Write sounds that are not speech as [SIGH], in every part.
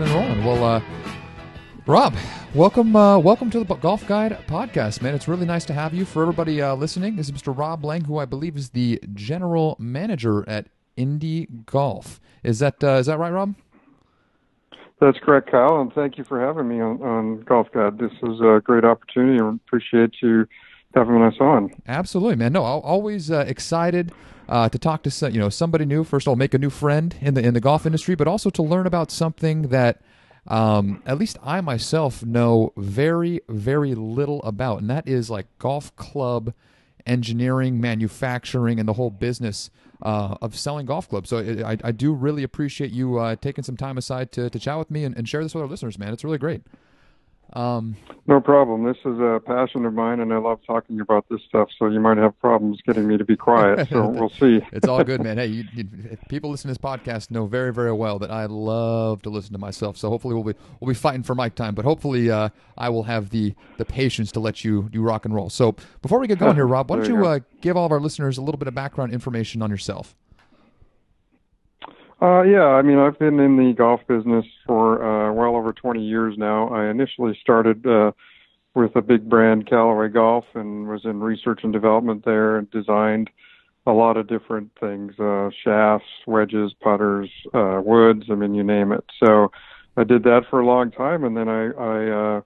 rocking and rolling. Well, uh, Rob, welcome, uh, welcome to the Golf Guide podcast, man. It's really nice to have you. For everybody uh, listening, this is Mr. Rob Lang, who I believe is the general manager at Indie Golf. Is that uh, is that right, Rob? That's correct, Kyle, and thank you for having me on, on Golf Guide. This is a great opportunity, and appreciate you having us on. Absolutely, man. No, always uh, excited uh, to talk to you know somebody new. First of all, make a new friend in the in the golf industry, but also to learn about something that um, at least I myself know very very little about, and that is like golf club engineering, manufacturing, and the whole business uh, of selling golf clubs. So I, I do really appreciate you uh, taking some time aside to, to chat with me and, and share this with our listeners, man. It's really great. Um, no problem. This is a passion of mine, and I love talking about this stuff. So you might have problems getting me to be quiet. So [LAUGHS] we'll see. it's all good, man. [LAUGHS] Hey, you, you, people listening to this podcast know very, very well that I love to listen to myself. So hopefully we'll be we'll be fighting for mic time, but hopefully uh, I will have the the patience to let you do rock and roll. So before we get going [LAUGHS] here, Rob, why don't you, you uh, give all of our listeners a little bit of background information on yourself? Uh, yeah, I mean, I've been in the golf business for uh, well over 20 years now. I initially started uh, with a big brand, Callaway Golf, and was in research and development there and designed a lot of different things uh, shafts, wedges, putters, uh, woods, I mean, you name it. So I did that for a long time, and then I, I uh,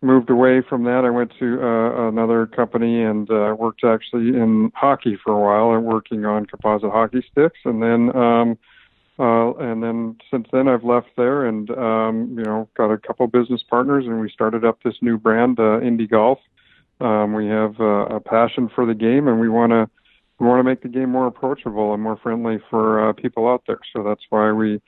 moved away from that. I went to uh, another company and uh, worked actually in hockey for a while and working on composite hockey sticks, and then. Um, uh, and then since then, I've left there and, um, you know, got a couple business partners and we started up this new brand, uh, Indy Golf. Um, we have uh, a passion for the game and we want to, we want to make the game more approachable and more friendly for uh, people out there. So that's why we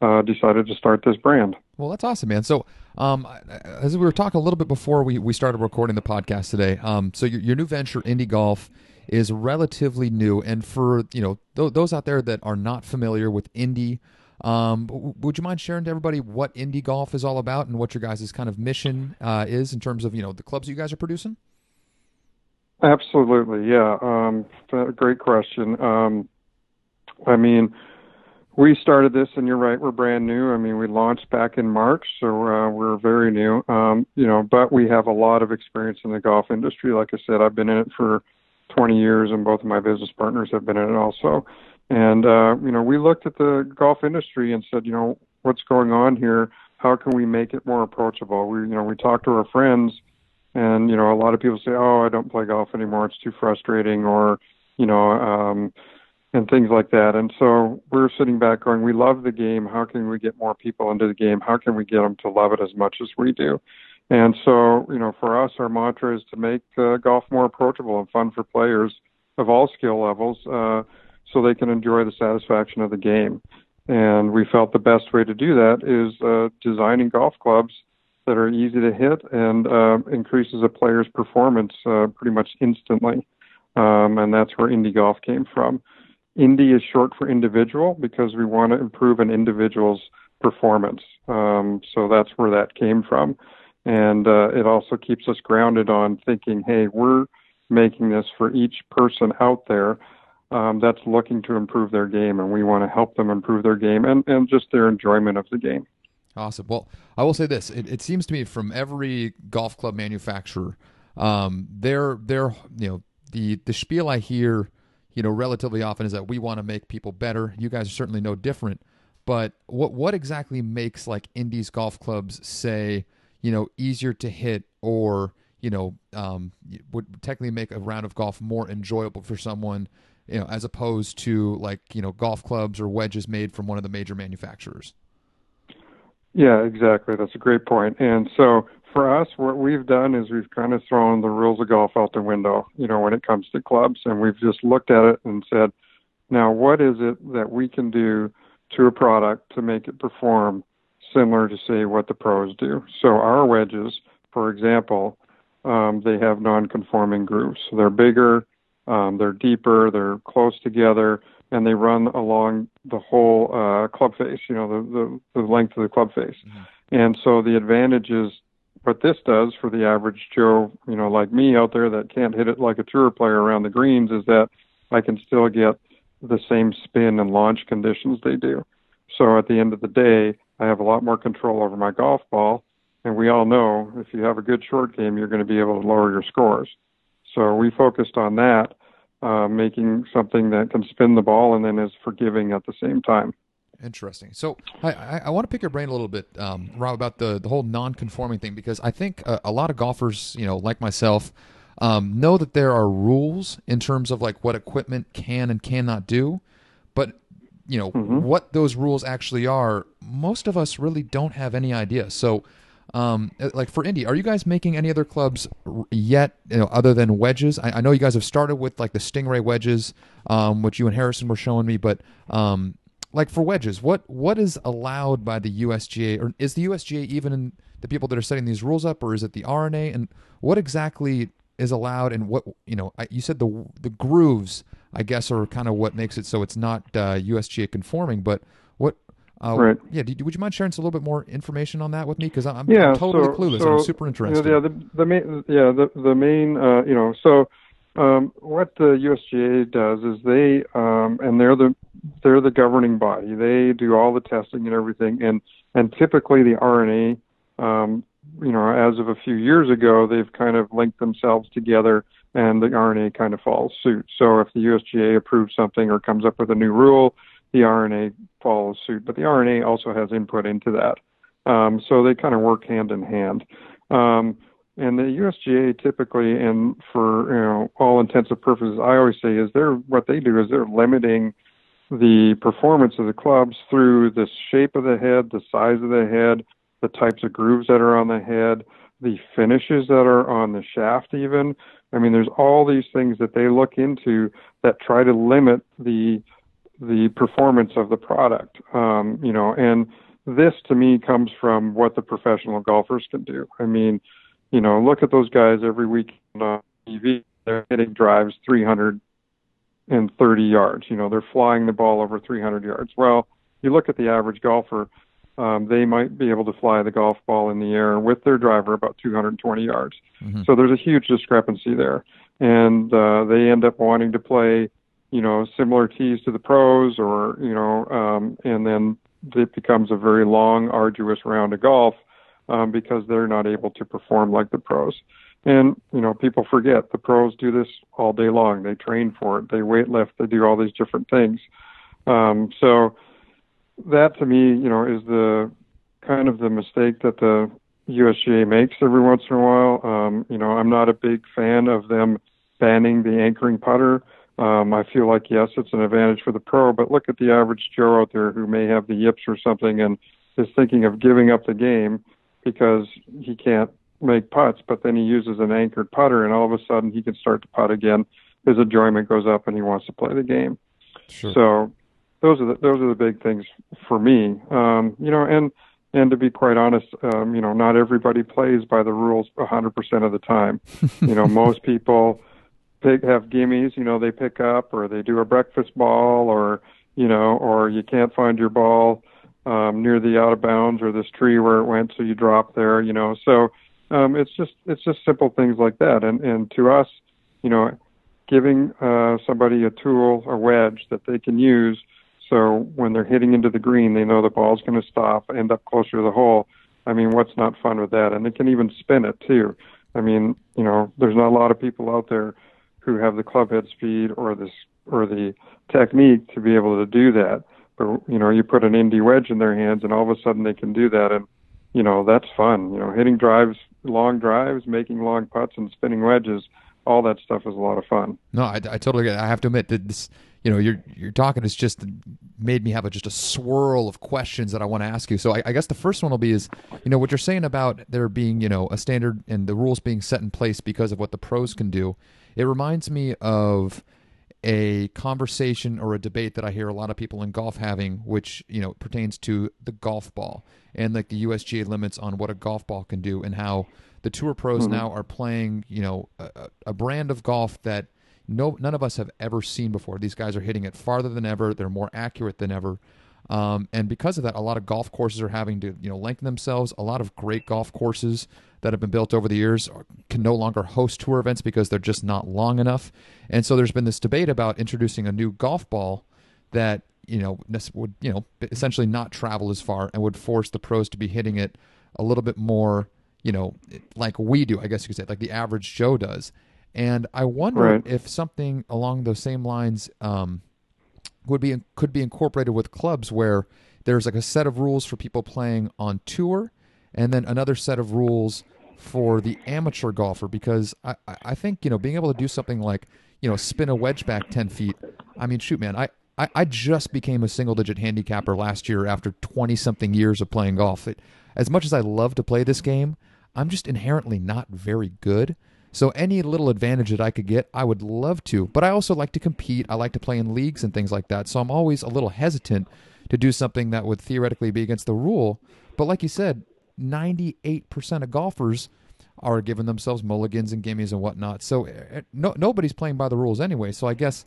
uh, decided to start this brand. Well, that's awesome, man. So, um, as we were talking a little bit before we, we started recording the podcast today, um, so your, your new venture, Indy Golf, is relatively new. And for you know th- those out there that are not familiar with indie, um, would you mind sharing to everybody what indie Golf is all about and what your guys' kind of mission uh, is in terms of you know the clubs you guys are producing? Absolutely, yeah. Um, great question. Um, I mean, we started this, and you're right, we're brand new. I mean, we launched back in March, so uh, we're very new. Um, you know, but we have a lot of experience in the golf industry. Like I said, I've been in it for 20 years, and both of my business partners have been in it also. And uh, you know, we looked at the golf industry and said, you know, what's going on here? How can we make it more approachable? We, you know, we talked to our friends, and you know, a lot of people say, oh, I don't play golf anymore; it's too frustrating, or you know, um, and things like that. And so we're sitting back going, we love the game. How can we get more people into the game? How can we get them to love it as much as we do? And so, you know, for us, our mantra is to make uh, golf more approachable and fun for players of all skill levels uh, so they can enjoy the satisfaction of the game. And we felt the best way to do that is uh, designing golf clubs that are easy to hit and uh, increases a player's performance uh, pretty much instantly. Um, and that's where Indy Golf came from. Indy is short for individual because we want to improve an individual's performance. Um, so that's where that came from and uh, it also keeps us grounded on thinking, hey, we're making this for each person out there um, that's looking to improve their game, and we want to help them improve their game and, and just their enjoyment of the game. Awesome. Well, I will say this: it, it seems to me from every golf club manufacturer, um, their their you know the the spiel I hear, you know, relatively often is that we want to make people better. You guys are certainly no different. But what what exactly makes like indies golf clubs say? You know, easier to hit or, you know, um, would technically make a round of golf more enjoyable for someone, you know, as opposed to like, you know, golf clubs or wedges made from one of the major manufacturers. Yeah, exactly. That's a great point. And so for us, what we've done is we've kind of thrown the rules of golf out the window, you know, when it comes to clubs. And we've just looked at it and said, now, what is it that we can do to a product to make it perform similar to say what the pros do. So our wedges, for example, um, they have non-conforming grooves. So they're bigger, um, they're deeper, they're close together, and they run along the whole uh, club face. You know, the, the the length of the club face. Mm-hmm. And so the advantage is what this does for the average Joe, you know, like me out there that can't hit it like a tour player around the greens, is that I can still get the same spin and launch conditions they do. So at the end of the day, I have a lot more control over my golf ball. And we all know if you have a good short game, you're going to be able to lower your scores. So we focused on that, uh, making something that can spin the ball and then is forgiving at the same time. Interesting. So I, I, I, want to pick your brain a little bit, um, Rob, about the, the whole non-conforming thing because I think a, a lot of golfers, you know, like myself, um, know that there are rules in terms of like what equipment can and cannot do, but you know mm-hmm. what those rules actually are. Most of us really don't have any idea. So, um, uh, like for Indy, are you guys making any other clubs yet? You know, other than wedges. I, I know you guys have started with like the Stingray wedges, um, which you and Harrison were showing me, but um, like for wedges, what what is allowed by the USGA, or is the USGA even the people that are setting these rules up, or is it the R&A? And what exactly is allowed and what you know you said the the grooves i guess are kind of what makes it so it's not uh, usga conforming but what uh, right. Yeah. would you mind sharing a little bit more information on that with me? Because I'm, yeah, I'm, totally so, clueless. So, I'm super interested. yeah. The, the main. Yeah. The the main. Uh, you know. So um, what the USGA does is they um, and they're the they're the governing body. They do all the testing and everything. And and typically the R&A um, you know, as of a few years ago, they've kind of linked themselves together and the R&A kind of follows suit. So if the USGA approves something or comes up with a new rule, the R&A follows suit. But the R&A also has input into that. Um, so they kind of work hand in hand. Um, and the USGA typically, and for you know all intents and purposes, I always say is they're what they do is they're limiting the performance of the clubs through the shape of the head, the size of the head, the types of grooves that are on the head, the finishes that are on the shaft, even. I mean, there's all these things that they look into that try to limit the the performance of the product. Um, you know, and this to me comes from what the professional golfers can do. I mean, you know, look at those guys every week on TV. They're hitting drives 330 yards. You know, they're flying the ball over 300 yards. Well, you look at the average golfer um, they might be able to fly the golf ball in the air with their driver about 220 yards. Mm-hmm. So there's a huge discrepancy there, and uh, they end up wanting to play, you know, similar tees to the pros, or you know, um, and then it becomes a very long, arduous round of golf um, because they're not able to perform like the pros. And you know, people forget the pros do this all day long. They train for it. They weight lift. They do all these different things. Um, so that to me, you know, is the kind of the mistake that the USGA makes every once in a while. Um, you know, I'm not a big fan of them banning the anchoring putter. Um, I feel like yes, it's an advantage for the pro, but look at the average Joe out there who may have the yips or something and is thinking of giving up the game because he can't make putts, but then he uses an anchored putter and all of a sudden he can start to putt again. His enjoyment goes up and he wants to play the game. Sure. So those are the those are the big things for me. Um, you know, and and to be quite honest, um, you know, not everybody plays by the rules 100% of the time. [LAUGHS] you know, most people pick have gimmies. You know, they pick up or they do a breakfast ball, or you know, or you can't find your ball um, near the out of bounds or this tree where it went, so you drop there. You know, so um, it's just it's just simple things like that. And and to us, you know, giving uh, somebody a tool, a wedge that they can use so when they're hitting into the green, they know the ball's going to stop, end up closer to the hole. I mean, what's not fun with that? And they can even spin it too. I mean, you know, there's not a lot of people out there who have the club head speed or this or the technique to be able to do that. But you know, you put an Indy wedge in their hands, and all of a sudden they can do that, and you know that's fun. You know, hitting drives, long drives, making long putts, and spinning wedges. All that stuff is a lot of fun. No, I, I totally get. It. I have to admit that this you know, you're you're talking has just made me have a, just a swirl of questions that I want to ask you. So I, I, guess the first one will be is, you know, what you're saying about there being, you know, a standard and the rules being set in place because of what the pros can do. It reminds me of a conversation or a debate that I hear a lot of people in golf having, which you know pertains to the golf ball and like the USGA limits on what a golf ball can do and how the tour pros mm-hmm. now are playing, you know, a, a brand of golf that no none of us have ever seen before. These guys are hitting it farther than ever. They're more accurate than ever. Um, and because of that, a lot of golf courses are having to, you know, lengthen themselves. A lot of great golf courses that have been built over the years can no longer host tour events because they're just not long enough. And so there's been this debate about introducing a new golf ball that you know would you know essentially not travel as far and would force the pros to be hitting it a little bit more you know like we do i guess you could say like the average joe does and i wonder Right. if something along those same lines um, would be could be incorporated with clubs where there's like a set of rules for people playing on tour and then another set of rules for the amateur golfer because I, I think you know being able to do something like you know spin a wedge back 10 feet i mean shoot man i I, I just became a single digit handicapper last year after 20 something years of playing golf. It, as much as I love to play this game, I'm just inherently not very good. So any little advantage that I could get, I would love to. But I also like to compete. I like to play in leagues and things like that. So I'm always a little hesitant to do something that would theoretically be against the rule. But like you said, 98% of golfers are giving themselves mulligans and gimmies and whatnot. So eh, no, nobody's playing by the rules anyway. So I guess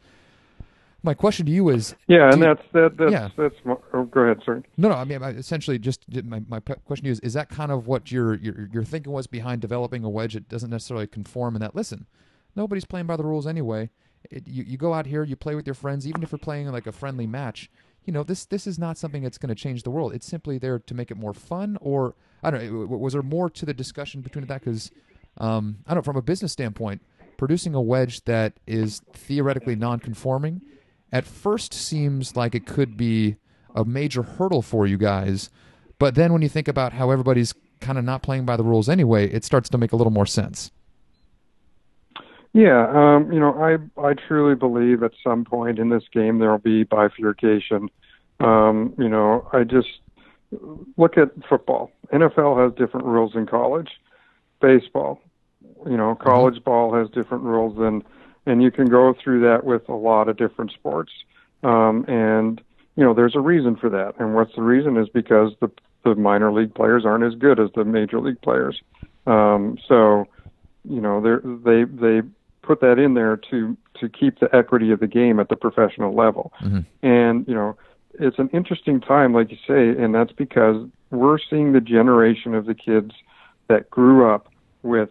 my question to you is Yeah, and that's that. That's Yeah. that's. Oh, go ahead, sir. no, no. I mean, I- essentially, just my, my question to you is: Is that kind of what your, your your thinking was behind developing a wedge that doesn't necessarily conform? And that listen, nobody's playing by the rules anyway. It, you you go out here, you play with your friends, even if you're playing like a friendly match. You know, this this is not something that's going to change the world. It's simply there to make it more fun. Or I don't know. Was there more to the discussion between that? Because um, I don't know. From a business standpoint, producing a wedge that is theoretically non-conforming at first seems like it could be a major hurdle for you guys. But then when you think about how everybody's kind of not playing by the rules anyway, it starts to make a little more sense. Yeah, um, you know, I I truly believe at some point in this game there will be bifurcation. Um, you know, I just look at football. NFL has different rules in college. Baseball, you know, college ball has different rules than, and you can go through that with a lot of different sports. Um, and you know, there's a reason for that. And what's the reason is because the the minor league players aren't as good as the major league players. Um, so, you know, they they they put that in there to to keep the equity of the game at the professional level. Mhm. And you know, it's an interesting time, like you say, and that's because we're seeing the generation of the kids that grew up with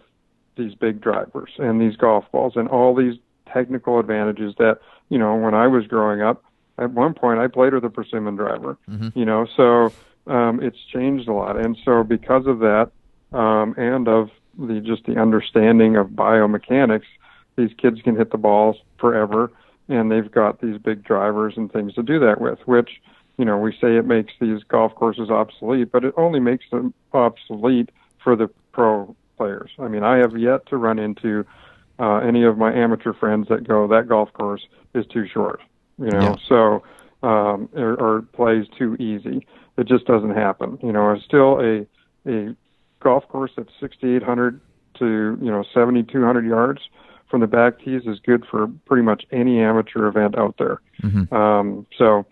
these big drivers and these golf balls and all these technical advantages that you know when I was growing up. At one point, I played with a persimmon driver. Mhm. You know, so um, it's changed a lot, and so because of that, um, and of the just the understanding of biomechanics, these kids can hit the balls forever, and they've got these big drivers and things to do that with. Which, you know, we say it makes these golf courses obsolete, but it only makes them obsolete for the pro players. I mean, I have yet to run into uh, any of my amateur friends that go that golf course is too short. You know, Yeah. so um, or, or plays too easy. It just doesn't happen. You know, it's still a a golf course that's 6,800 to you know 7,200 yards from the back tees is good for pretty much any amateur event out there. Mhm. Um, so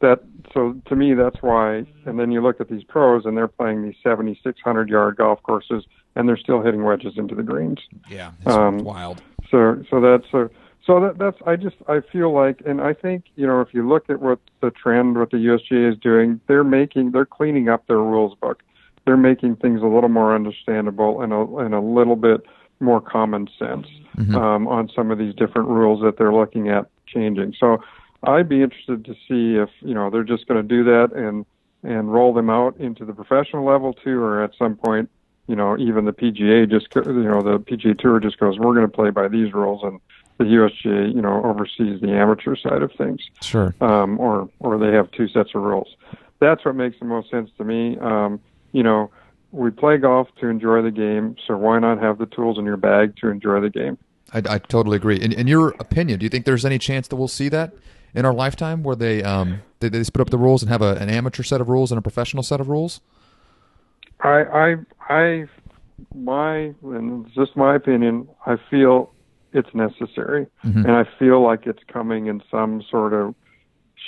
that so to me that's why. And then you look at these pros and they're playing these 7,600 yard golf courses and they're still hitting wedges into the greens. Yeah, it's Um, wild. So so that's so so that that's I just I feel like and I think you know if you look at what the trend what the USGA is doing they're making they're cleaning up their rules book they're making things a little more understandable and a and a little bit more common sense Mhm. um, on some of these different rules that they're looking at changing so I'd be interested to see if you know they're just going to do that and and roll them out into the professional level too or at some point you know, even the PGA just, you know, the PGA Tour just goes, we're going to play by these rules, and the USGA, you know, oversees the amateur side of things, Sure. um, or or they have two sets of rules. That's what makes the most sense to me. Um, you know, we play golf to enjoy the game, so why not have the tools in your bag to enjoy the game? I, I totally agree. In, in your opinion, do you think there's any chance that we'll see that in our lifetime, where they um they, they split up the rules and have a, an amateur set of rules and a professional set of rules? I, I, I, my, and it's just my opinion. I feel it's necessary, Mhm. and I feel like it's coming in some sort of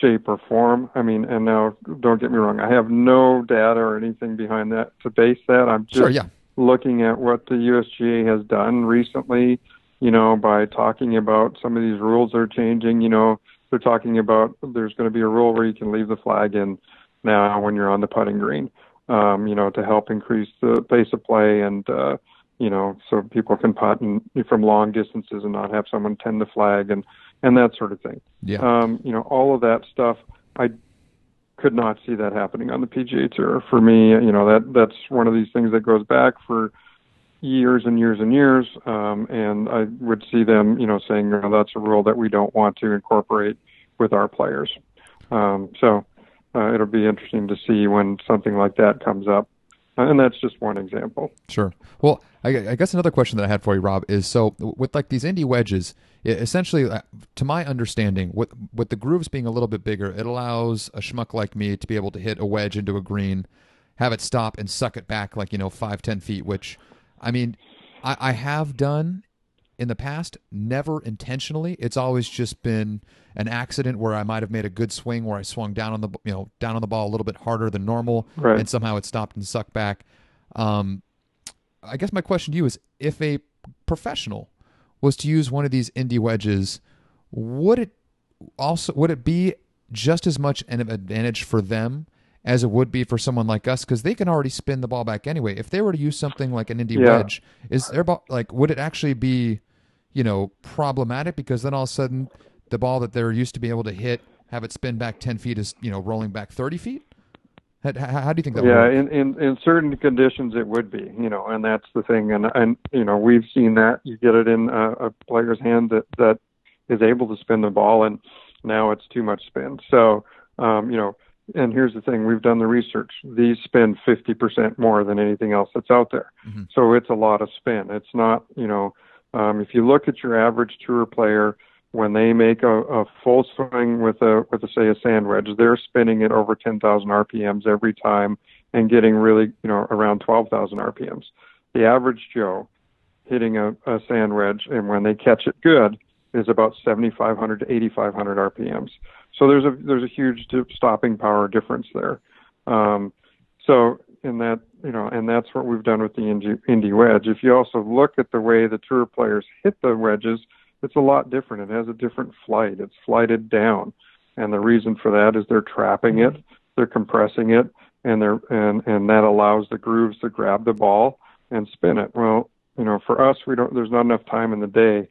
shape or form. I mean, and now don't get me wrong. I have no data or anything behind that to base that. I'm just Sure. Yeah. looking at what the USGA has done recently, you know, by talking about some of these rules are changing. You know, they're talking about there's going to be a rule where you can leave the flag in now when you're on the putting green, um, you know, to help increase the pace of play and, uh, you know, so people can putt in, from long distances and not have someone tend the flag and, and that sort of thing Yeah. um, you know, all of that stuff. I could not see that happening on the PGA Tour. For me, you know that that's one of these things that goes back for years and years and years, um, and I would see them, you know, saying that's a rule that we don't want to incorporate with our players. Um, so uh, it'll be interesting to see when something like that comes up. Uh, and that's just one example. Sure. Well, I, I, guess another question that I had for you, Rob, is so with like these indie wedges, it, essentially, uh, to my understanding, with with the grooves being a little bit bigger, it allows a schmuck like me to be able to hit a wedge into a green, have it stop and suck it back like you know five ten feet, which I mean, I, I have done in the past, never intentionally. It's always just been an accident where I might have made a good swing where I swung down on the you know down on the ball a little bit harder than normal, right. and somehow it stopped and sucked back. Um, I guess my question to you is: if a professional was to use one of these indie wedges, would it also would it be just as much an advantage for them as it would be for someone like us because they can already spin the ball back anyway. If they were to use something like an indie yeah. wedge, is there like would it actually be, you know, problematic because then all of a sudden the ball that they're used to be able to hit, have it spin back ten feet is you know rolling back thirty feet? How, how, do you think that? Yeah, in, in in certain conditions it would be, you know, and that's the thing, and and you know we've seen that you get it in a, a player's hand that that is able to spin the ball, and now it's too much spin. So um, you know and here's the thing we've done the research these spend 50% more than anything else that's out there mm-hmm. so it's a lot of spin it's not you know um, if you look at your average tour player when they make a, a full swing with a with a say a sand wedge they're spinning it over 10,000 rpms every time and getting really you know around 12,000 rpms the average joe hitting a, a sand wedge and when they catch it good is about 7,500 to 8,500 RPMs. So there's a there's a huge stopping power difference there. Um, so in that you know, and that's what we've done with the indie, indie wedge. If you also look at the way the tour players hit the wedges, it's a lot different. It has a different flight. It's flighted down, and the reason for that is they're trapping it, they're compressing it, and they're and and that allows the grooves to grab the ball and spin it. Well, you know, for us, we don't. There's not enough time in the day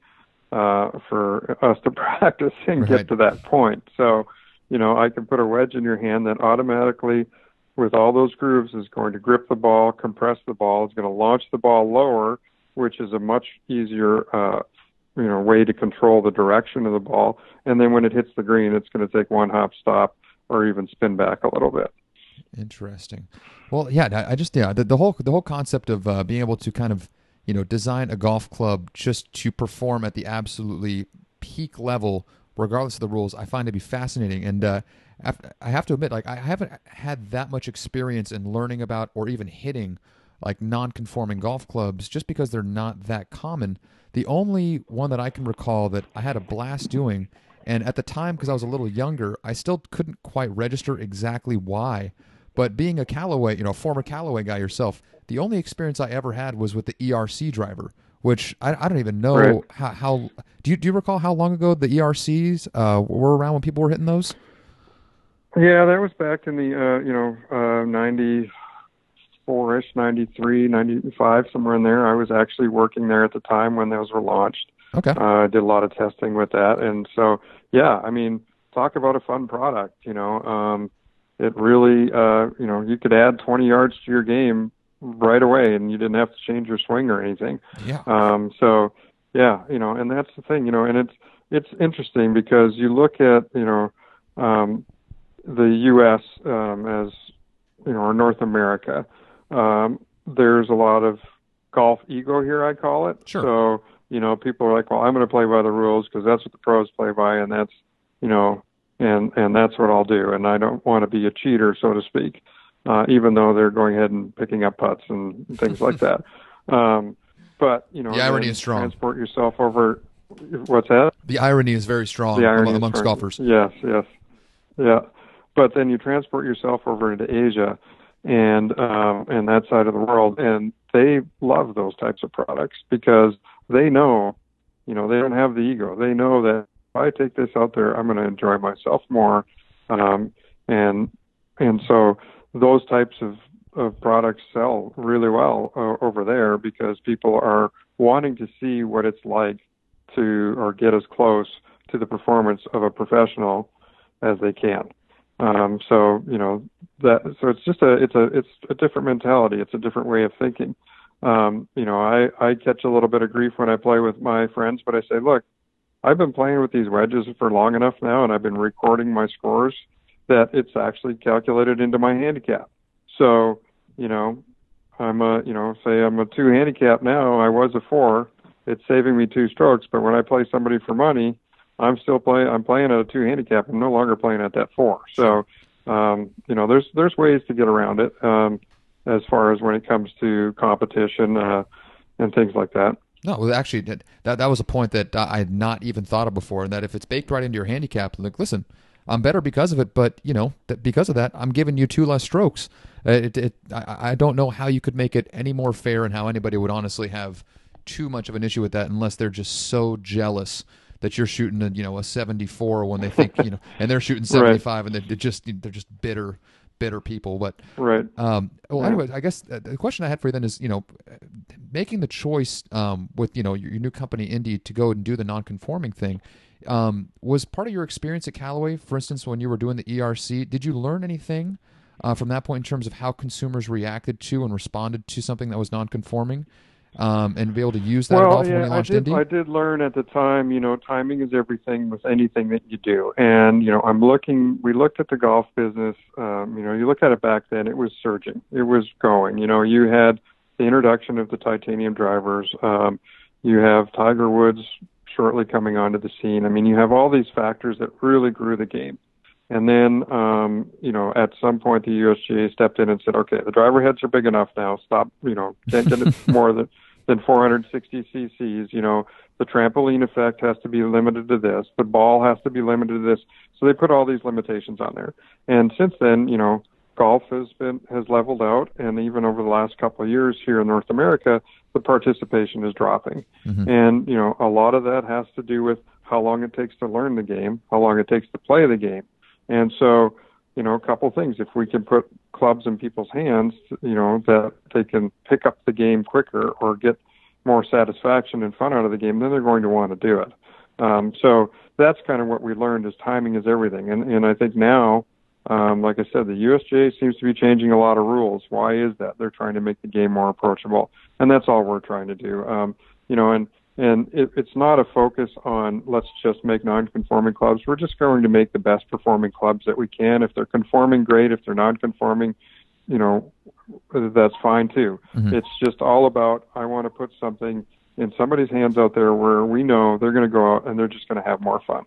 uh, for us to [LAUGHS] practice and right. get to that point. So, you know, I can put a wedge in your hand that automatically, with all those grooves, is going to grip the ball, compress the ball, is going to launch the ball lower, which is a much easier, uh, you know, way to control the direction of the ball. And then when it hits the green, it's going to take one hop stop or even spin back a little bit. Interesting. Well, yeah, I just yeah the, the whole the whole concept of uh, being able to kind of you know, design a golf club just to perform at the absolutely peak level, regardless of the rules, I find it to be fascinating. And uh, I have to admit, like, I haven't had that much experience in learning about or even hitting like non-conforming golf clubs just because they're not that common. The only one that I can recall that I had a blast doing, and at the time because I was a little younger, I still couldn't quite register exactly why. But being a Callaway, you know, former Callaway guy yourself, the only experience I ever had was with the ERC driver, which I, I don't even know right. how, how. Do you do you recall how long ago the ERCs uh, were around when people were hitting those? Yeah, that was back in the uh, you know uh, ninety four ish, ninety three, ninety five, somewhere in there. I was actually working there at the time when those were launched. Okay. Uh, I did a lot of testing with that, and so yeah, I mean, talk about a fun product. You know, um, it really, uh, you know, you could add 20 yards to your game right away, and you didn't have to change your swing or anything. Yeah. Um, so, yeah, you know, and that's the thing, you know, and it's it's interesting because you look at, you know, um, the U.S. Um, as you know, or North America. Um, there's a lot of golf ego here, I call it. Sure. So, you know, people are like, well, I'm going to play by the rules because that's what the pros play by, and that's, you know, and and that's what I'll do. And I don't want to be a cheater, so to speak, uh, even though they're going ahead and picking up putts and things like that. [LAUGHS] Um, but you know, the irony is strong. Transport yourself over. What's that? The irony is very strong the irony amongst golfers. Yes, yes, yeah. But then you transport yourself over into Asia and um, and that side of the world, and they love those types of products because they know, you know, they don't have the ego. They know that if I take this out there, I'm going to enjoy myself more. Um, and and so those types of, of products sell really well uh, over there because people are wanting to see what it's like to or get as close to the performance of a professional as they can. Um, so you know that so it's just a it's a it's a different mentality. It's a different way of thinking. Um, you know, I I catch a little bit of grief when I play with my friends, but I say, look, I've been playing with these wedges for long enough now, and I've been recording my scores that it's actually calculated into my handicap. So you know, I'm a you know say I'm a two handicap now. I was a four. It's saving me two strokes, but when I play somebody for money, I'm still playing. I'm playing at a two handicap. I'm no longer playing at that four. So, um, you know, there's there's ways to get around it um, as far as when it comes to competition uh, and things like that. No, well, actually, that that was a point that I had not even thought of before. And that if it's baked right into your handicap, like, listen, I'm better because of it, but you know, that because of that, I'm giving you two less strokes. Uh, it, it, I, I don't know how you could make it any more fair, and how anybody would honestly have too much of an issue with that, unless they're just so jealous that you're shooting a you know a 74 when they think you know [LAUGHS] and they're shooting 75 right. and they're just they're just bitter bitter people but right um well yeah. anyways i guess uh, the question i had for you then is you know making the choice um with you know your, your new company indie to go and do the non-conforming thing um was part of your experience at callaway for instance when you were doing the erc did you learn anything uh, from that point in terms of how consumers reacted to and responded to something that was non-conforming um, and be able to use that well, golf yeah, when you launched I did, Indy? I did learn at the time, you know, timing is everything with anything that you do. And, you know, I'm looking, we looked at the golf business, um, you know, you look at it back then, it was surging. It was going. You know, you had the introduction of the titanium drivers. Um, you have Tiger Woods shortly coming onto the scene. I mean, you have all these factors that really grew the game. And then, um, you know, at some point the USGA stepped in and said, okay, the driver heads are big enough now. Stop, you know, can't get it [LAUGHS] more than than 460 cc's. You know, the trampoline effect has to be limited to this. The ball has to be limited to this. So they put all these limitations on there. And since then, you know, golf has been has leveled out, and even over the last couple of years here in North America, the participation is dropping. Mm-hmm. And you know, a lot of that has to do with how long it takes to learn the game, how long it takes to play the game. And so, you know, a couple of things. If we can put clubs in people's hands, you know, that they can pick up the game quicker or get more satisfaction and fun out of the game, then they're going to want to do it. Um, so that's kind of what we learned is timing is everything. And, and I think now, um, like I said, the USGA seems to be changing a lot of rules. Why is that? They're trying to make the game more approachable, and that's all we're trying to do. Um, you know, and and it, it's not a focus on let's just make non-conforming clubs. We're just going to make the best performing clubs that we can. If they're conforming, great. If they're non-conforming, you know, that's fine too. Mm-hmm. It's just all about I want to put something in somebody's hands out there where we know they're going to go out and they're just going to have more fun.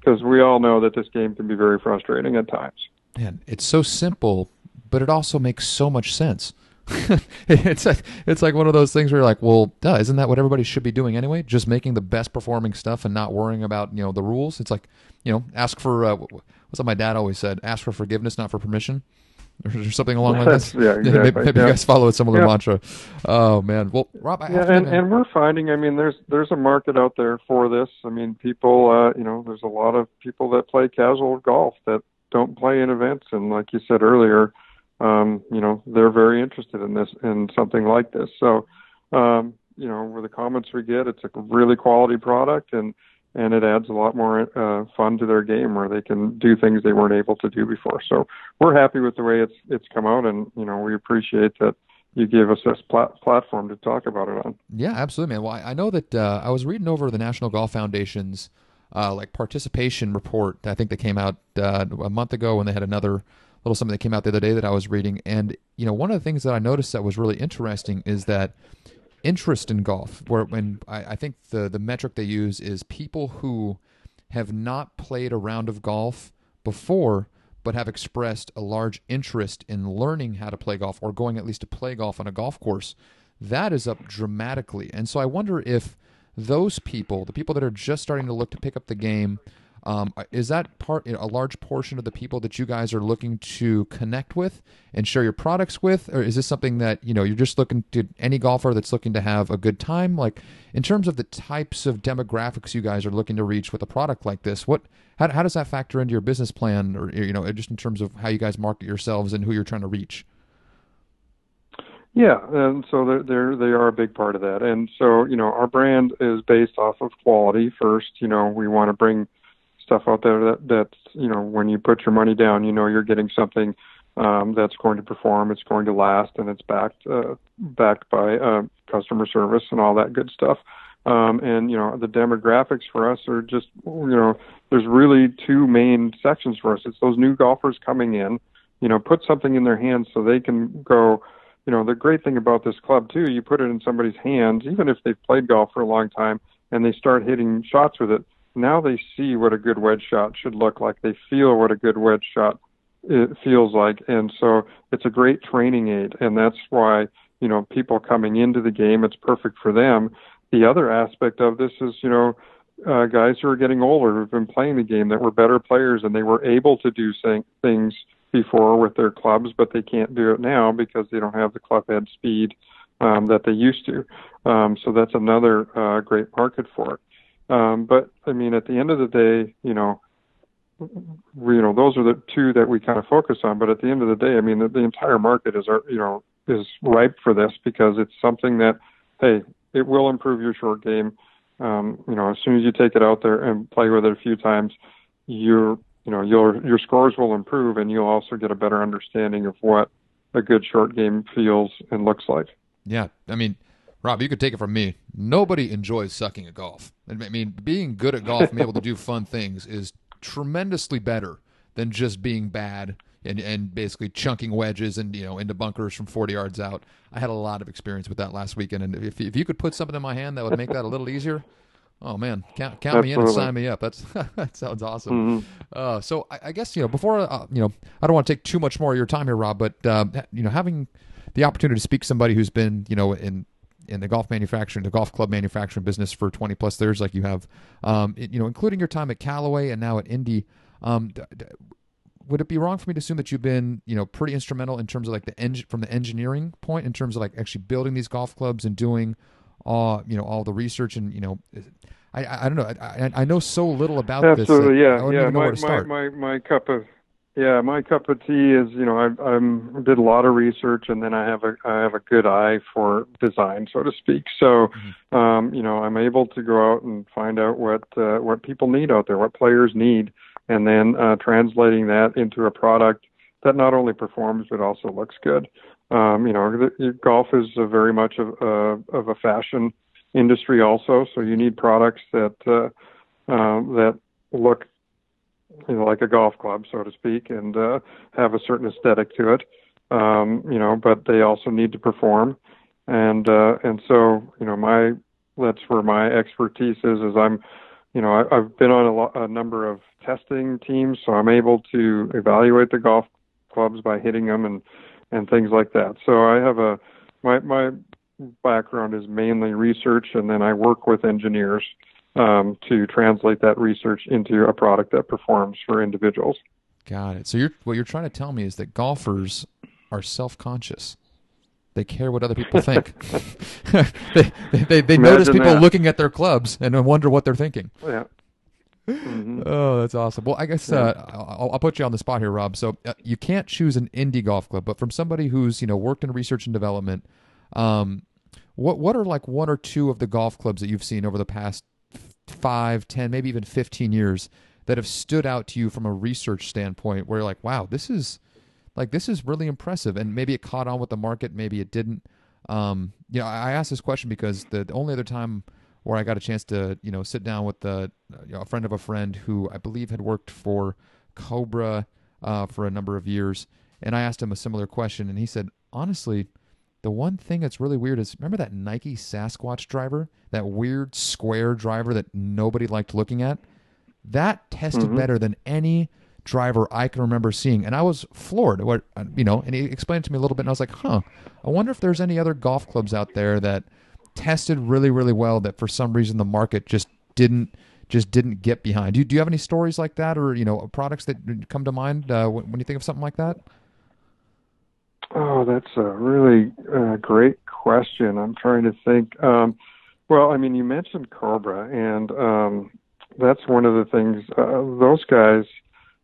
Because we all know that this game can be very frustrating at times. Man, it's so simple, but it also makes so much sense. [LAUGHS] it's like it's like one of those things where you're like, well, duh, isn't that what everybody should be doing anyway? Just making the best performing stuff and not worrying about you know the rules. It's like you know, ask for uh, what's what my dad always said: ask for forgiveness, not for permission, [LAUGHS] or, something along like this. [LAUGHS] yeah, exactly. maybe, maybe yeah. you guys follow a similar yeah. mantra. Oh man, well, Rob, I yeah, and, and we're finding. I mean, there's there's a market out there for this. I mean, people, uh, you know, there's a lot of people that play casual golf that don't play in events, and like you said earlier um, you know, they're very interested in this, in something like this. So, um, you know, with the comments we get, it's a really quality product and, and it adds a lot more uh, fun to their game where they can do things they weren't able to do before. So we're happy with the way it's it's come out, and you know we appreciate that you gave us this plat- platform to talk about it on. Yeah, absolutely, man. Well, I, I know that uh, I was reading over the National Golf Foundation's uh, like participation report. I think that came out uh, a month ago when they had another little something that came out the other day that I was reading. And, you know, one of the things that I noticed that was really interesting is that interest in golf, where when I, I think the, the metric they use is people who have not played a round of golf before but have expressed a large interest in learning how to play golf or going at least to play golf on a golf course, that is up dramatically. And so I wonder if those people, the people that are just starting to look to pick up the game, um, is that part a large portion of the people that you guys are looking to connect with and share your products with, or is this something that you know you're just looking to any golfer that's looking to have a good time? Like in terms of the types of demographics you guys are looking to reach with a product like this, what how, how does that factor into your business plan, or you know just in terms of how you guys market yourselves and who you're trying to reach? Yeah, and so they're, they're they are a big part of that, and so you know our brand is based off of quality first. You know we want to bring stuff out there that that's you know when you put your money down, you know you're getting something um, that's going to perform, it's going to last, and it's backed uh, backed by uh, customer service and all that good stuff. Um, and you know the demographics for us are just you know there's really two main sections for us. It's those new golfers coming in, you know, put something in their hands so they can go. You know, the great thing about this club too, you put it in somebody's hands, even if they've played golf for a long time, and they start hitting shots with it. Now they see what a good wedge shot should look like. They feel what a good wedge shot it feels like, and so it's a great training aid, and that's why you know people coming into the game, it's perfect for them. The other aspect of this is, you know, uh, guys who are getting older who've been playing the game that were better players and they were able to do things before with their clubs, but they can't do it now because they don't have the club head speed um, that they used to. Um, so that's another uh, great market for it. Um, but I mean, at the end of the day, you know, we, you know, those are the two that we kind of focus on. But at the end of the day, I mean, the, the entire market is, you know, is ripe for this because it's something that, hey, it will improve your short game um, you know, as soon as you take it out there and play with it a few times, your you know your your scores will improve, and you'll also get a better understanding of what a good short game feels and looks like. Yeah, I mean, Rob, you could take it from me. Nobody enjoys sucking at golf. I mean, being good at golf and being able to do fun things is tremendously better than just being bad and and basically chunking wedges and you know into bunkers from 40 yards out. I had a lot of experience with that last weekend, and if if you could put something in my hand that would make that a little easier, oh man, count count me in and sign me up. That's [LAUGHS] that sounds awesome. Mm-hmm. Uh, so I, I, guess you know before uh, you know I don't want to take too much more of your time here, Rob, but um, you know having the opportunity to speak to somebody who's been you know in in the golf manufacturing, the golf club manufacturing business for 20 plus years, like you have, um, it, you know, including your time at Callaway and now at Indy. Um, would it be wrong for me to assume that you've been, you know, pretty instrumental in terms of like the engine from the engineering point, in terms of like actually building these golf clubs and doing, all you know, all the research and you know, I I, don't know, I, I know so little about Absolutely, this. yeah, yeah. My, my, my my cup of yeah, my cup of tea is you know I I'm did a lot of research and then I have a I have a good eye for design so to speak. So mm-hmm. um, you know I'm able to go out and find out what uh, what people need out there, what players need and then uh, translating that into a product that not only performs but also looks good. Um, you know, golf is very much of, uh, of a fashion industry also, so you need products that uh, uh, that look you know, like a golf club, so to speak, and uh, have a certain aesthetic to it. Um, you know, but they also need to perform, and uh, and so you know, my that's where my expertise is. Is I'm you know, I, I've been on a, lo- a number of testing teams, so I'm able to evaluate the golf clubs by hitting them and and things like that. So I have a my my background is mainly research, and then I work with engineers um, to translate that research into a product that performs for individuals. Got it. So you're what you're trying to tell me is that golfers are self-conscious. They care what other people think. [LAUGHS] [LAUGHS] they they, they, notice people that. looking at their clubs and wonder what they're thinking. Yeah. Mm-hmm. Oh, that's awesome. Well, I guess uh, I'll, I'll, put you on the spot here, Rob. So uh, you can't choose an indie golf club, but from somebody who's you know worked in research and development, um, what what are like one or two of the golf clubs that you've seen over the past five, ten, maybe even fifteen years that have stood out to you from a research standpoint, where you're like, wow, this is like this is really impressive, and maybe it caught on with the market, maybe it didn't. Um, you know, I asked this question because the, the only other time where I got a chance to, you know, sit down with the, you know, a friend of a friend who I believe had worked for Cobra uh, for a number of years, and I asked him a similar question, and he said, honestly, the one thing that's really weird is remember that Nike Sasquatch driver, that weird square driver that nobody liked looking at. That tested mm-hmm. better than any driver I can remember seeing, and I was floored. What you know, and he explained to me a little bit, and I was like, "Huh, I wonder if there's any other golf clubs out there that tested really, really well that for some reason the market just didn't just didn't get behind. Do you, do you have any stories like that, or you know, products that come to mind uh, when, when, you think of something like that? Oh, that's a really uh, great question. I'm trying to think. Um, well, I mean, you mentioned Cobra, and um, that's one of the things. Uh, those guys,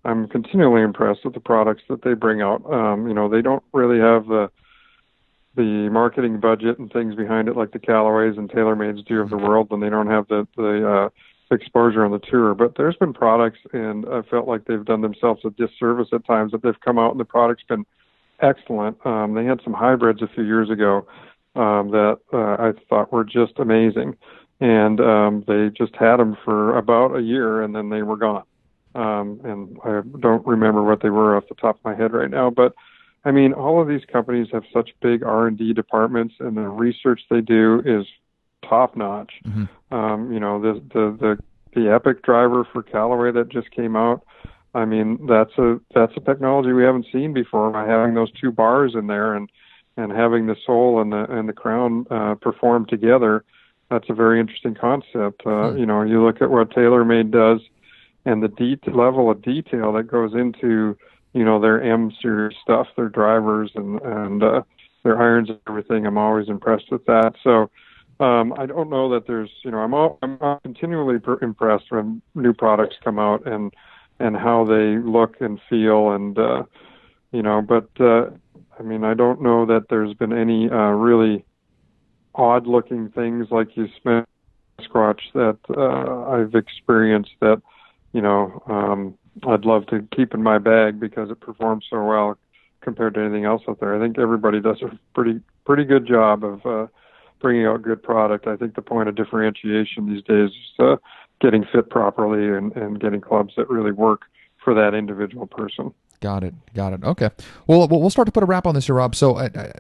I'm continually impressed with the products that they bring out. Um, you know, they don't really have the the marketing budget and things behind it like the Callaways and TaylorMades do of the world, and they don't have the the uh, exposure on the tour. But there's been products, and I felt like they've done themselves a disservice at times that they've come out and the product's been excellent. Um, they had some hybrids a few years ago um, that uh, I thought were just amazing, and um, they just had them for about a year, and then they were gone. Um, and I don't remember what they were off the top of my head right now, but I mean, all of these companies have such big R and D departments, and the research they do is top notch. Mm-hmm. Um, you know, the the the the Epic driver for Callaway that just came out. I mean, that's a that's a technology we haven't seen before by having those two bars in there and and having the sole and the and the crown uh, perform together. That's a very interesting concept. Uh, hmm. You know, you look at what TaylorMade does and the de- level of detail that goes into you know their M series stuff, their drivers and and uh, their irons and everything. I'm always impressed with that. So um, I don't know that there's you know I'm all, I'm continually per- impressed when new products come out and and how they look and feel and uh, you know but uh, I mean I don't know that there's been any uh, really odd looking things like you Smith Squatch that uh, I've experienced that you know um, I'd love to keep in my bag because it performs so well compared to anything else out there. I think everybody does a pretty pretty good job of uh, bringing out good product. I think the point of differentiation these days is uh, getting fit properly and, and getting clubs that really work for that individual person. Got it. Got it. Okay. Well, we'll start to put a wrap on this here, Rob. So, uh, uh,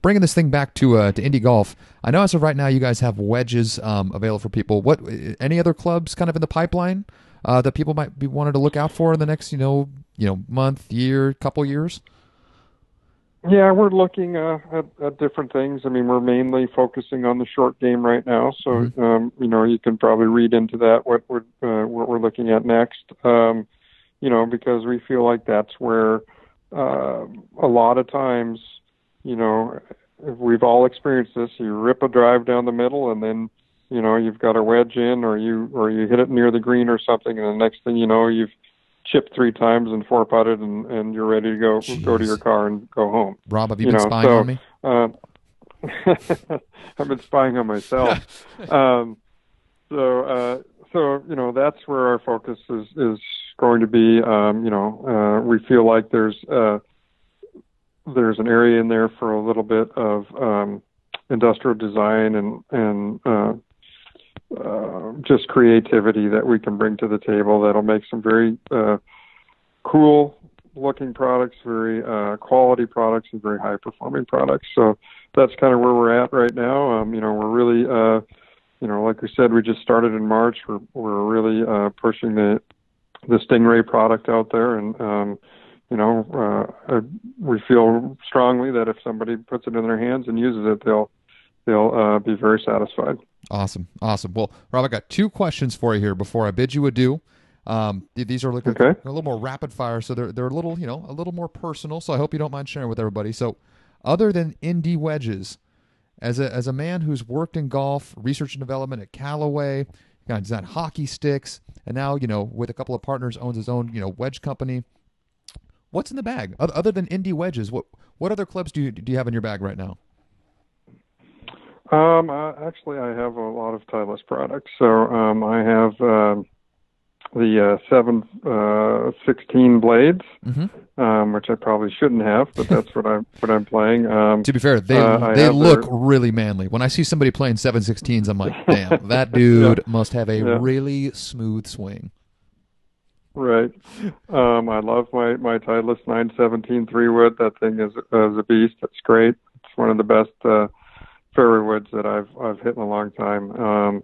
bringing this thing back to uh, to Indi Golf, I know as of right now you guys have wedges um, available for people. What any other clubs kind of in the pipeline? Uh, that people might be wanted to look out for in the next, you know, you know, month, year, couple years? Yeah, we're looking uh, at, at different things. I mean, we're mainly focusing on the short game right now, so mm-hmm. um, you know you can probably read into that what we're uh, what we're looking at next. Um, you know, because we feel like that's where uh, a lot of times, you know, we've all experienced this. You rip a drive down the middle, and then you know you've got a wedge in or you or you hit it near the green or something and the next thing you know you've chipped three times and four putted and and you're ready to go Jeez. go to your car and go home rob have you, you been know? spying so, on me uh, [LAUGHS] i've been spying on myself [LAUGHS] um so uh so you know that's where our focus is is going to be um you know uh we feel like there's uh there's an area in there for a little bit of um industrial design and and uh just creativity that we can bring to the table that'll make some very uh, cool looking products, very uh, quality products, and very high performing products. So that's kind of where we're at right now. Um, you know, we're really, uh, you know, like we said, we just started in March. We're we're really uh, pushing the the Stingray product out there, and um, you know, uh, we feel strongly that if somebody puts it in their hands and uses it, they'll they'll uh, be very satisfied. Awesome, awesome. Well, Rob, I got two questions for you here before I bid you adieu. Um, these are looking okay. a little more rapid fire, so they're they're a little you know a little more personal. So I hope you don't mind sharing with everybody. So, other than Indi wedges, as a as a man who's worked in golf, research and development at Callaway, got designed hockey sticks, and now you know with a couple of partners owns his own you know wedge company. What's in the bag other than Indi wedges? What what other clubs do you do you have in your bag right now? Um, uh, actually, I have a lot of Titleist products. So um, I have uh, the uh, seven uh, sixteen blades, mm-hmm. um, which I probably shouldn't have, but [LAUGHS] that's what I'm what I'm playing. Um, to be fair, they uh, they look their... really manly. When I see somebody playing seven sixteens, I'm like, damn, [LAUGHS] that dude yeah. must have a yeah. really smooth swing. Right. Um, I love my my Titleist 917 three wood. That thing is is a beast. It's great. It's one of the best fairway woods that I've I've hit in a long time. Um,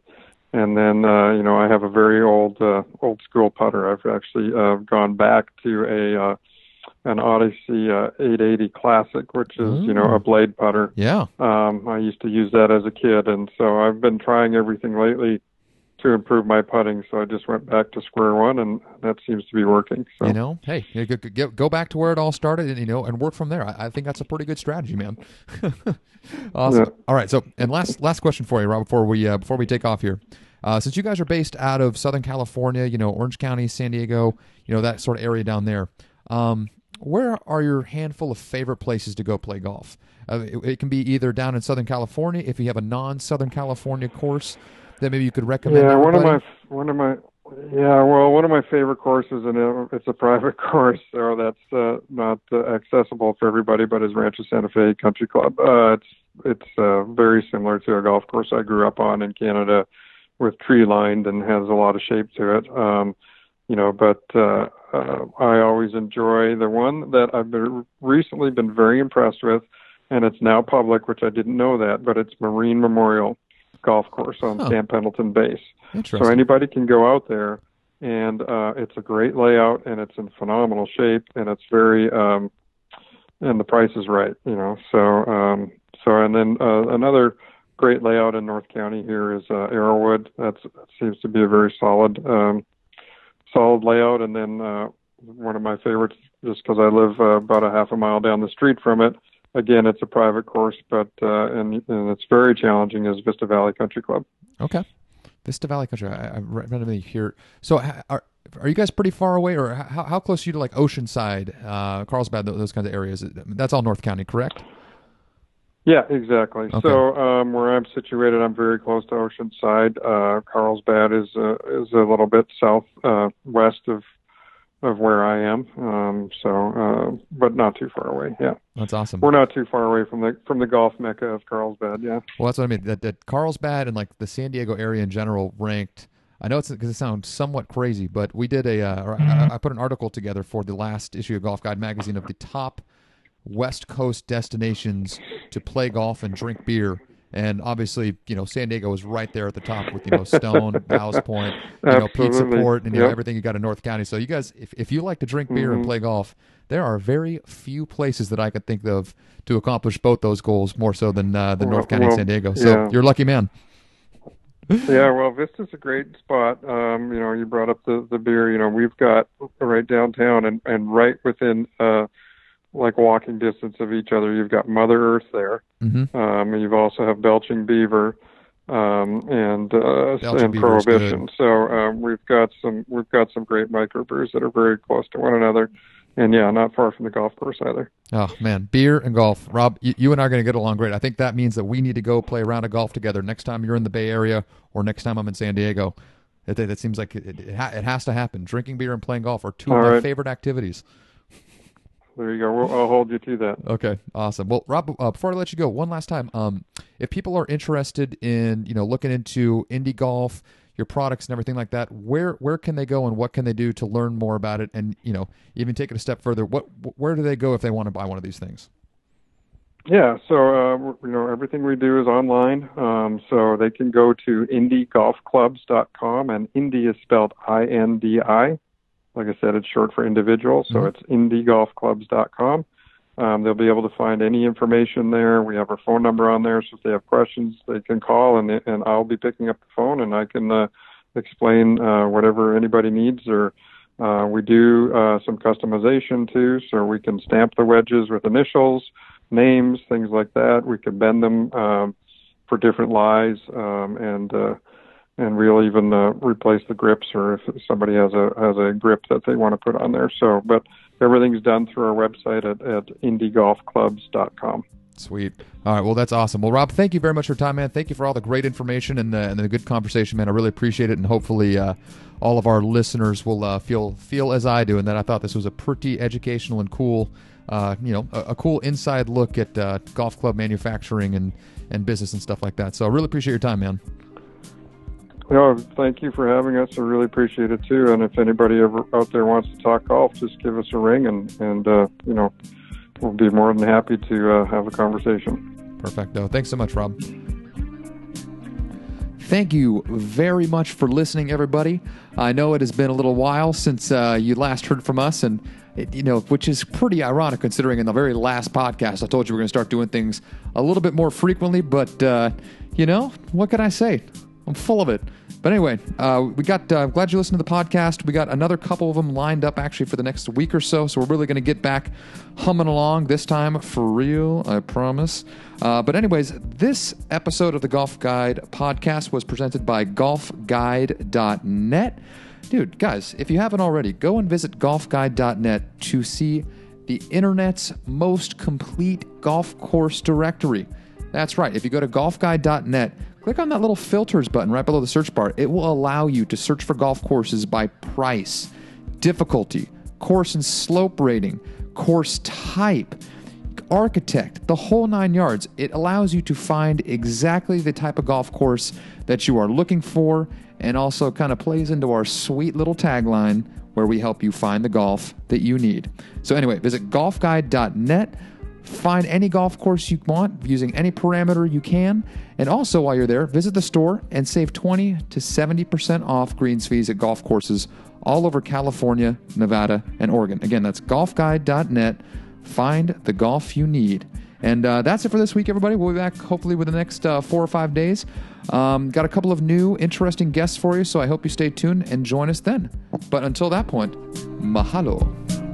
and then uh, you know I have a very old uh, old school putter. I've actually uh, gone back to a uh, an Odyssey uh, 880 Classic, which is mm. you know a blade putter. Yeah. Um, I used to use that as a kid, and so I've been trying everything lately to improve my putting. So I just went back to square one, and that seems to be working. So. You know, hey, go, go back to where it all started, and you know, and work from there. I, I think that's a pretty good strategy, man. [LAUGHS] awesome. Yeah. All right. So, and last last question for you, Rob, before we uh, before we take off here. Uh, since you guys are based out of Southern California, you know, Orange County, San Diego, you know, that sort of area down there, um, where are your handful of favorite places to go play golf? Uh, it, it, can be either down in Southern California if you have a non Southern California course, that maybe you could recommend? Yeah, one of my one of my yeah, well, one of my favorite courses, and it's a private [LAUGHS] course, so that's uh, not uh, accessible for everybody, but is Rancho Santa Fe Country Club. Uh, it's it's uh, very similar to a golf course I grew up on in Canada, with tree lined and has a lot of shape to it. Um, you know, but uh, uh, I always enjoy the one that I've been recently been very impressed with, and it's now public, which I didn't know that, but it's Marine Memorial Golf Course on Huh. Camp Pendleton Base. So anybody can go out there, and uh, it's a great layout, and it's in phenomenal shape, and it's very, um, and the price is right, you know. So, um, so and then uh, another great layout in North County here is uh, Arrowood. That's that seems to be a very solid, um, solid layout, and then uh, one of my favorites, just because I live uh, about a half a mile down the street from it. Again, it's a private course, but uh, and and it's very challenging. Is Vista Valley Country Club. Okay. Vista Valley Country. I, I randomly hear. So are are you guys pretty far away, or how, how close are you to like Oceanside, uh, Carlsbad, those, those kinds of areas? That's all North County, correct? Yeah, exactly. Okay. So um, where I'm situated, I'm very close to Oceanside. Uh, Carlsbad is uh, is a little bit south uh, west of of where I am. Um, so, uh, but not too far away. Yeah, That's awesome. we're not too far away from the from the golf mecca of Carlsbad. Yeah. Well, that's what I mean. That, that Carlsbad and like the San Diego area in general ranked. I know it's because it sounds somewhat crazy, but we did a. Uh, or I, I put an article together for the last issue of Golf Guide magazine of the top West Coast destinations to play golf and drink beer. And obviously, you know, San Diego is right there at the top with you know Stone, [LAUGHS] Ballast Point, you know, Absolutely. Support, and you know everything you got in North County. So you guys, if if you like to drink beer and Mhm. play golf, there are very few places that I could think of to accomplish both those goals more so than uh, than Well- North County and well, San Diego. So yeah. you're a lucky man. yeah, well, Vista's a great spot. Um, you know, you brought up the the beer. You know, we've got right downtown and and right within uh, like walking distance of each other. You've got Mother Earth there. Mm-hmm. Um, and you've also have Belching Beaver um, and uh, Belching and Prohibition. So um, we've got some we've got some great microbrews that are very close to one another, and yeah, not far from the golf course either. Oh man, beer and golf. Rob, you, you and I are going to get along great. I think that means that we need to go play a round of golf together next time you're in the Bay Area or next time I'm in San Diego. That, that seems like it, it, it has to happen. Drinking beer and playing golf are two of All my right. favorite activities. There you go. We'll, I'll hold you to that. Okay, awesome. Well, Rob, uh, before I let you go, one last time, um, if people are interested in you know looking into Indi golf, your products and everything like that, where where can they go and what can they do to learn more about it and you know even take it a step further? What where do they go if they want to buy one of these things? Yeah, so uh, you know everything we do is online. Um, so they can go to indigolfclubs.com, and indie is spelled I-N-D-I. Like I said, it's short for individual, so Mhm. it's indigolfclubs.com. Um, they'll be able to find any information there. We have our phone number on there, so if they have questions, they can call, and and I'll be picking up the phone, and I can uh, explain uh, whatever anybody needs. Or uh, we do uh, some customization too, so we can stamp the wedges with initials names, things like that. We can bend them um, for different lies, um, and uh, and we'll even uh, replace the grips, or if somebody has a has a grip that they want to put on there. So, but everything's done through our website at, at indigolfclubs.com. Sweet. All right. Well, that's awesome. Well, Rob, thank you very much for your time, man. Thank you for all the great information and the, and the good conversation, man. I really appreciate it, and hopefully, uh, all of our listeners will uh, feel feel as I do, and that I thought this was a pretty educational and cool, uh, you know, a, a cool inside look at uh, golf club manufacturing and and business and stuff like that. So I really appreciate your time, man. No, thank you for having us. I really appreciate it too. And if anybody ever out there wants to talk golf, just give us a ring, and and uh, you know, we'll be more than happy to uh, have a conversation. Perfect. Perfecto. Thanks so much, Rob. Thank you very much for listening, everybody. I know it has been a little while since uh, you last heard from us, and it, you know, which is pretty ironic considering in the very last podcast I told you we're going to start doing things a little bit more frequently. But uh, you know, what can I say? I'm full of it. But anyway, uh, we got. Uh, glad you listened to the podcast. We got another couple of them lined up actually for the next week or so. So we're really going to get back humming along this time for real. I promise. Uh, but anyways, this episode of the Golf Guide podcast was presented by GolfGuide.net. Dude, guys, if you haven't already, go and visit GolfGuide.net to see the internet's most complete golf course directory. That's right. If you go to golfguide.net, click on that little filters button right below the search bar. It will allow you to search for golf courses by price, difficulty, course and slope rating, course type, architect, the whole nine yards. It allows you to find exactly the type of golf course that you are looking for and also kind of plays into our sweet little tagline where we help you find the golf that you need. So, anyway, visit golfguide.net. Find any golf course you want using any parameter you can. And also, while you're there, visit the store and save 20 to 70% off greens fees at golf courses all over California, Nevada, and Oregon. Again, that's golfguide.net. Find the golf you need. And uh, that's it for this week, everybody. We'll be back hopefully with the next uh, four or five days. Um, got a couple of new, interesting guests for you, so I hope you stay tuned and join us then. But until that point, mahalo.